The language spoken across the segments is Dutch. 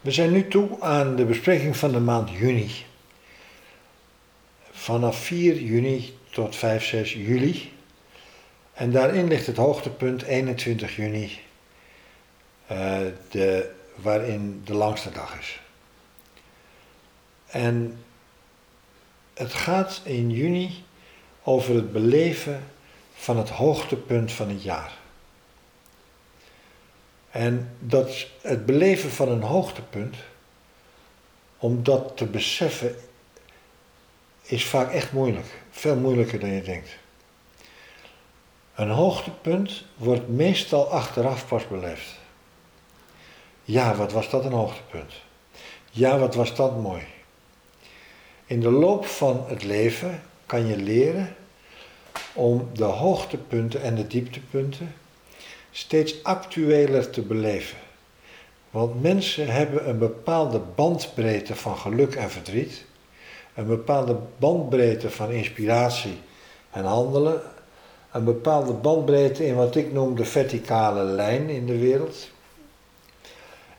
We zijn nu toe aan de bespreking van de maand juni. Vanaf 4 juni tot 5, 6 juli. En daarin ligt het hoogtepunt 21 juni, uh, de, waarin de langste dag is. En het gaat in juni over het beleven van het hoogtepunt van het jaar. En dat het beleven van een hoogtepunt, om dat te beseffen, is vaak echt moeilijk. Veel moeilijker dan je denkt. Een hoogtepunt wordt meestal achteraf pas beleefd. Ja, wat was dat een hoogtepunt? Ja, wat was dat mooi? In de loop van het leven kan je leren om de hoogtepunten en de dieptepunten steeds actueler te beleven. Want mensen hebben een bepaalde bandbreedte van geluk en verdriet, een bepaalde bandbreedte van inspiratie en handelen, een bepaalde bandbreedte in wat ik noem de verticale lijn in de wereld.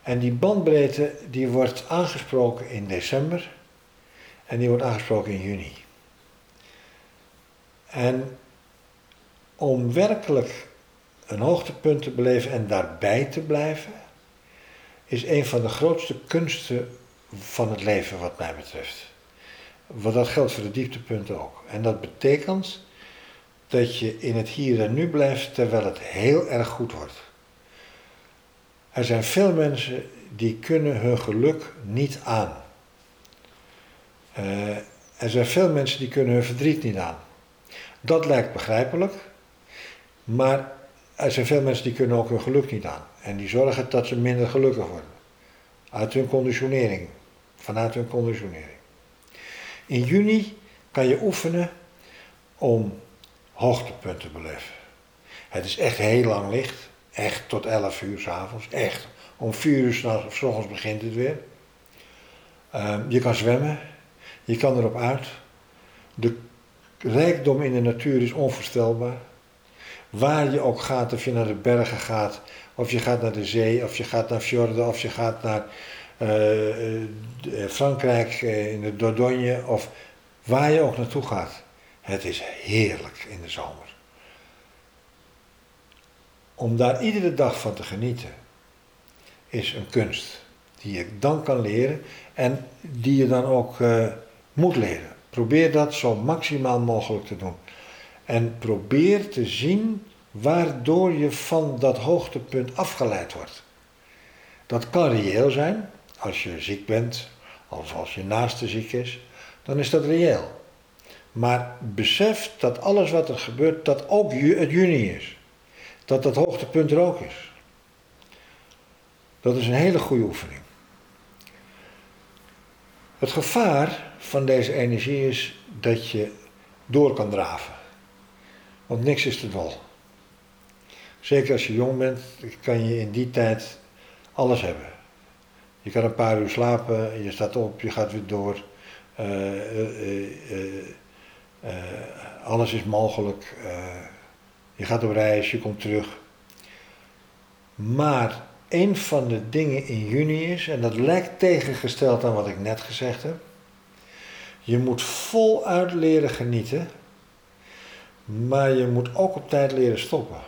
En die bandbreedte die wordt aangesproken in december en die wordt aangesproken in juni. En om werkelijk een hoogtepunt te beleven en daarbij te blijven, is een van de grootste kunsten van het leven wat mij betreft. Want dat geldt voor de dieptepunten ook. En dat betekent dat je in het hier en nu blijft terwijl het heel erg goed wordt. Er zijn veel mensen die kunnen hun geluk niet aan. Uh, er zijn veel mensen die kunnen hun verdriet niet aan. Dat lijkt begrijpelijk, maar er zijn veel mensen die kunnen ook hun geluk niet aan. En die zorgen dat ze minder gelukkig worden. Uit hun conditionering. Vanuit hun conditionering. In juni kan je oefenen om hoogtepunten te beleven. Het is echt heel lang licht. Echt tot 11 uur s'avonds. Echt. Om 4 uur s ochtends begint het weer. Uh, je kan zwemmen. Je kan erop uit. De rijkdom in de natuur is onvoorstelbaar. Waar je ook gaat, of je naar de bergen gaat, of je gaat naar de zee, of je gaat naar fjorden, of je gaat naar uh, Frankrijk uh, in de Dordogne, of waar je ook naartoe gaat. Het is heerlijk in de zomer. Om daar iedere dag van te genieten, is een kunst die je dan kan leren en die je dan ook moet leren. Probeer dat zo maximaal mogelijk te doen. En probeer te zien waardoor je van dat hoogtepunt afgeleid wordt. Dat kan reëel zijn, als je ziek bent, of als je naaste ziek is, dan is dat reëel. Maar besef dat alles wat er gebeurt, dat ook het juni is. Dat dat hoogtepunt er ook is. Dat is een hele goede oefening. Het gevaar van deze energie is dat je door kan draven. Want niks is te dol. Zeker als je jong bent, kan je in die tijd alles hebben. Je kan een paar uur slapen, je staat op, je gaat weer door. Uh, uh, uh, alles is mogelijk. je gaat op reis, je komt terug. Maar een van de dingen in juni is, en dat lijkt tegengesteld aan wat ik net gezegd heb. Je moet voluit leren genieten, maar je moet ook op tijd leren stoppen.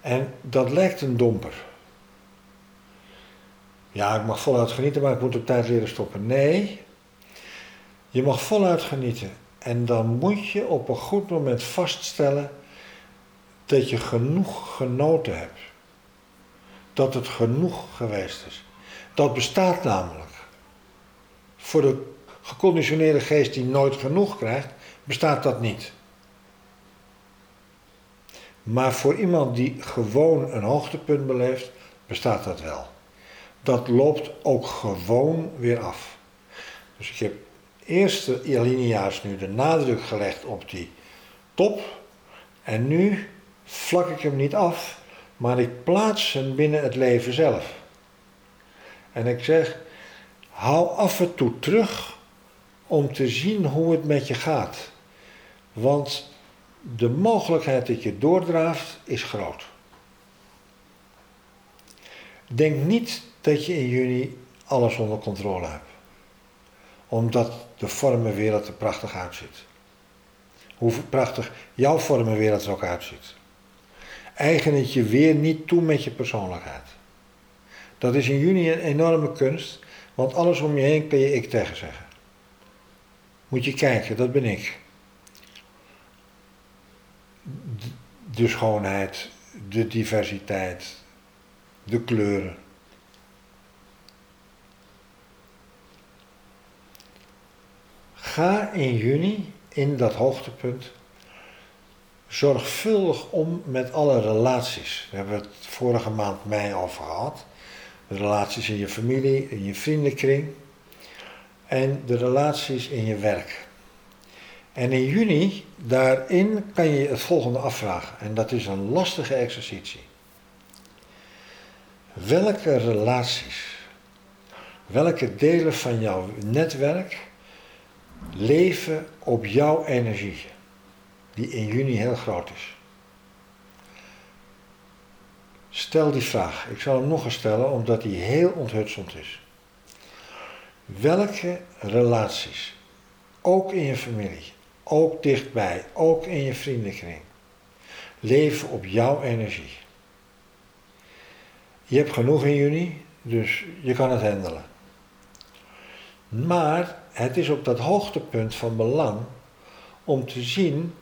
En dat lijkt een domper. Ja, ik mag voluit genieten, maar ik moet op tijd leren stoppen. Nee, je mag voluit genieten. En dan moet je op een goed moment vaststellen dat je genoeg genoten hebt. Dat het genoeg geweest is. Dat bestaat namelijk. Voor de geconditioneerde geest die nooit genoeg krijgt, bestaat dat niet. Maar voor iemand die gewoon een hoogtepunt beleeft, bestaat dat wel. Dat loopt ook gewoon weer af. Dus ik heb eerste alinea's nu de nadruk gelegd op die top. En nu vlak ik hem niet af, maar ik plaats hem binnen het leven zelf. En ik zeg, hou af en toe terug om te zien hoe het met je gaat. Want de mogelijkheid dat je doordraaft is groot. Denk niet dat je in juni alles onder controle hebt. Omdat de vormenwereld er prachtig uitziet. Hoe prachtig jouw vormenwereld er ook uitziet. Eigen het je weer niet toe met je persoonlijkheid. Dat is in juni een enorme kunst, want alles om je heen kun je ik tegen zeggen. Moet je kijken, dat ben ik. De schoonheid, de diversiteit, de kleuren. Ga in juni in dat hoogtepunt zorgvuldig om met alle relaties. We hebben het vorige maand mei over gehad. De relaties in je familie, in je vriendenkring en de relaties in je werk. En in juni, daarin kan je het volgende afvragen. En dat is een lastige exercitie. Welke relaties, welke delen van jouw netwerk leven op jouw energie, die in juni heel groot is? Stel die vraag. Ik zal hem nog eens stellen omdat die heel onthutsend is. Welke relaties, ook in je familie, ook dichtbij, ook in je vriendenkring, leven op jouw energie? Je hebt genoeg in juni, dus je kan het handelen. Maar het is op dat hoogtepunt van belang om te zien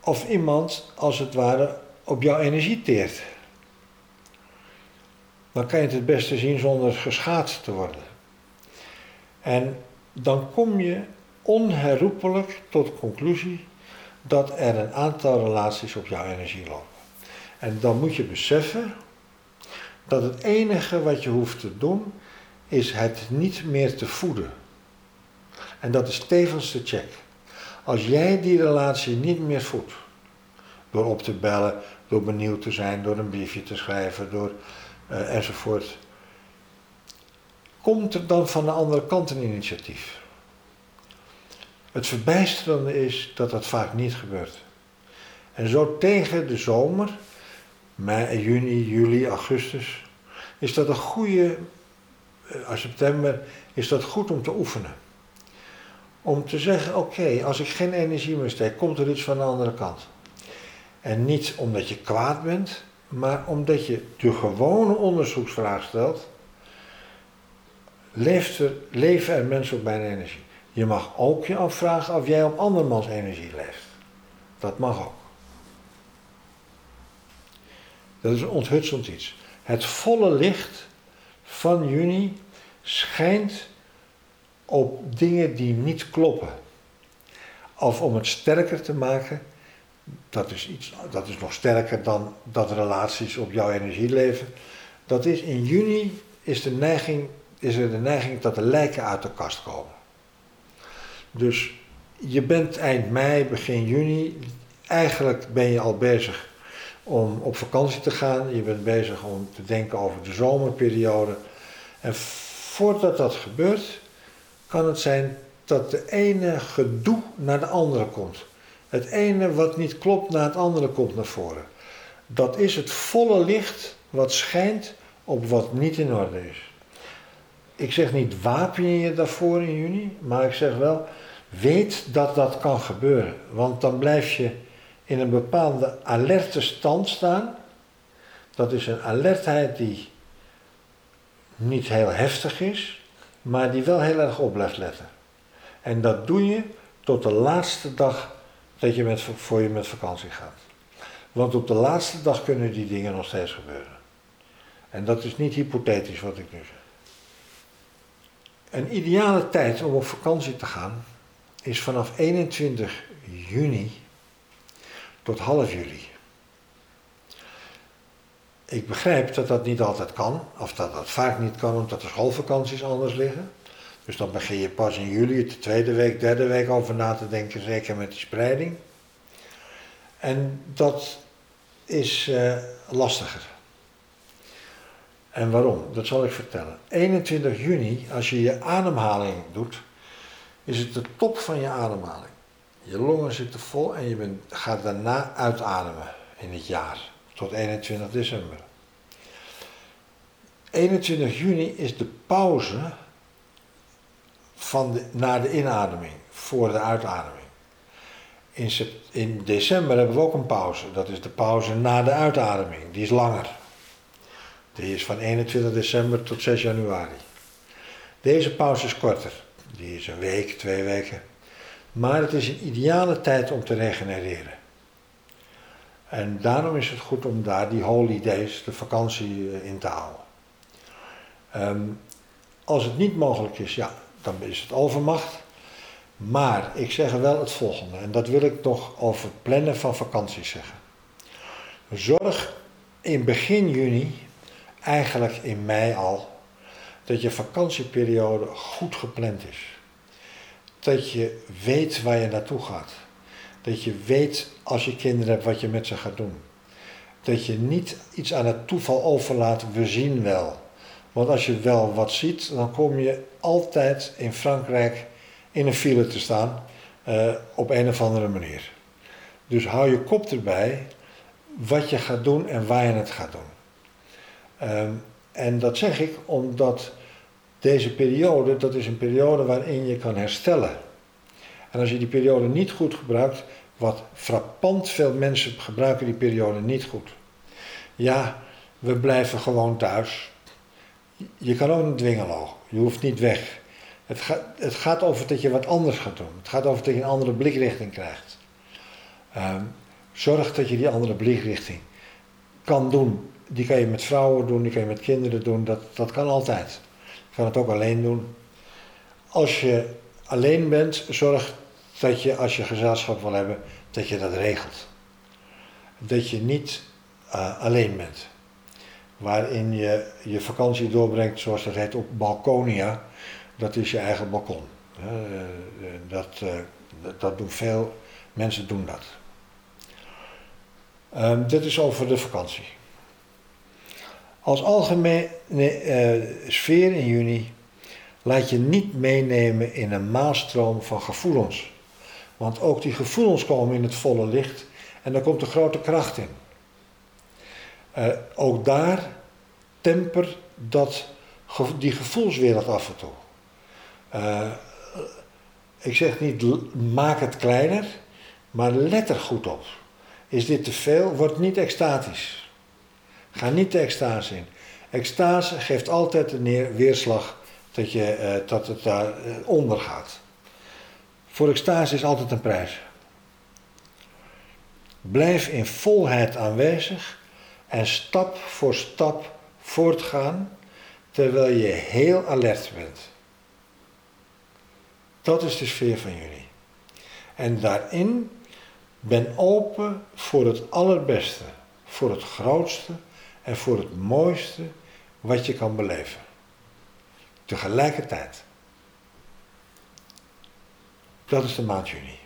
of iemand als het ware op jouw energie teert. Dan kan je het het beste zien zonder geschaad te worden. En dan kom je onherroepelijk tot conclusie dat er een aantal relaties op jouw energie lopen. En dan moet je beseffen dat het enige wat je hoeft te doen is het niet meer te voeden. En dat is tevens de check. Als jij die relatie niet meer voedt, door op te bellen, door benieuwd te zijn, door een briefje te schrijven, door uh, enzovoort, komt er dan van de andere kant een initiatief. Het verbijsterende is dat dat vaak niet gebeurt. En zo tegen de zomer mei, juni, juli, augustus, is dat een goede, uh, september, is dat goed om te oefenen. Om te zeggen, oké, als ik geen energie meer steek, komt er iets van de andere kant. En niet omdat je kwaad bent, maar omdat je de gewone onderzoeksvraag stelt, leven er mensen op mijn energie? Je mag ook je afvragen of jij op andermans energie leeft. Dat mag ook. Dat is een onthutsend iets. Het volle licht van juni schijnt op dingen die niet kloppen. Of om het sterker te maken, dat is, iets, dat is nog sterker dan dat relaties op jouw energie leven. Dat is in juni is, de neiging, is er de neiging dat de lijken uit de kast komen. Dus je bent eind mei, begin juni, eigenlijk ben je al bezig om op vakantie te gaan. Je bent bezig om te denken over de zomerperiode. En voordat dat gebeurt, kan het zijn dat de ene gedoe naar de andere komt. Het ene wat niet klopt naar het andere komt naar voren. Dat is het volle licht wat schijnt op wat niet in orde is. Ik zeg niet wapen je daarvoor in juni, maar ik zeg wel weet dat dat kan gebeuren. Want dan blijf je in een bepaalde alerte stand staan. Dat is een alertheid die niet heel heftig is, maar die wel heel erg op blijft letten. En dat doe je tot de laatste dag dat je met, voor je met vakantie gaat. Want op de laatste dag kunnen die dingen nog steeds gebeuren. En dat is niet hypothetisch wat ik nu zeg. Een ideale tijd om op vakantie te gaan is vanaf 21 juni tot half juli. Ik begrijp dat dat niet altijd kan, of dat dat vaak niet kan omdat de schoolvakanties anders liggen. Dus dan begin je pas in juli, de tweede week, derde week over na te denken, zeker met die spreiding. En dat is uh, lastiger. En waarom? Dat zal ik vertellen. 21 juni, als je je ademhaling doet, is het de top van je ademhaling. Je longen zitten vol en je bent, gaat daarna uitademen in het jaar, tot 21 december. 21 juni is de pauze van de, na de inademing, voor de uitademing. In, in december hebben we ook een pauze. Dat is de pauze na de uitademing. Die is langer. Die is van 21 december tot 6 januari. Deze pauze is korter. Die is een week, twee weken. Maar het is een ideale tijd om te regenereren. En daarom is het goed om daar die holidays, de vakantie, eh, in te houden. Ehm, als het niet mogelijk is, ja, dan is het overmacht. Maar ik zeg wel het volgende, en dat wil ik nog over plannen van vakanties zeggen. Zorg in begin juni, eigenlijk in mei al, dat je vakantieperiode goed gepland is. Dat je weet waar je naartoe gaat. Dat je weet als je kinderen hebt wat je met ze gaat doen. Dat je niet iets aan het toeval overlaat, we zien wel. Want als je wel wat ziet, dan kom je altijd in Frankrijk in een file te staan uh, op een of andere manier. Dus hou je kop erbij wat je gaat doen en waar je het gaat doen. Um, en dat zeg ik omdat deze periode, dat is een periode waarin je kan herstellen. En als je die periode niet goed gebruikt, wat frappant veel mensen gebruiken die periode niet goed. Ja, we blijven gewoon thuis. Je kan ook een dwingen. Je hoeft niet weg. Het, gaat, het gaat over dat je wat anders gaat doen. Het gaat over dat je een andere blikrichting krijgt. Ehm, zorg dat je die andere blikrichting kan doen. Die kan je met vrouwen doen, die kan je met kinderen doen. Dat, dat kan altijd. Kan het ook alleen doen. Als je alleen bent, zorg dat je als je gezelschap wil hebben, dat je dat regelt. Dat je niet uh, alleen bent. Waarin je je vakantie doorbrengt, zoals dat heet, op Balkonia dat is je eigen balkon. Eh, dat, eh, dat doen veel mensen doen dat. Um, dit is over de vakantie. Als algemene uh, sfeer in juni laat je niet meenemen in een maalstroom van gevoelens. Want ook die gevoelens komen in het volle licht en daar komt een grote kracht in. Uh, ook daar temper dat, die gevoelswereld af en toe. Uh, ik zeg niet maak het kleiner, maar let er goed op. Is dit te veel? Word niet extatisch. Ga niet de extase in. Extase geeft altijd een weerslag dat, je, uh, dat het daar uh, onder gaat. Voor extase is altijd een prijs. Blijf in volheid aanwezig en stap voor stap voortgaan terwijl je heel alert bent. Dat is de sfeer van jullie. En daarin ben open voor het allerbeste, voor het grootste en voor het mooiste wat je kan beleven. Tegelijkertijd. Dat is de maand juni.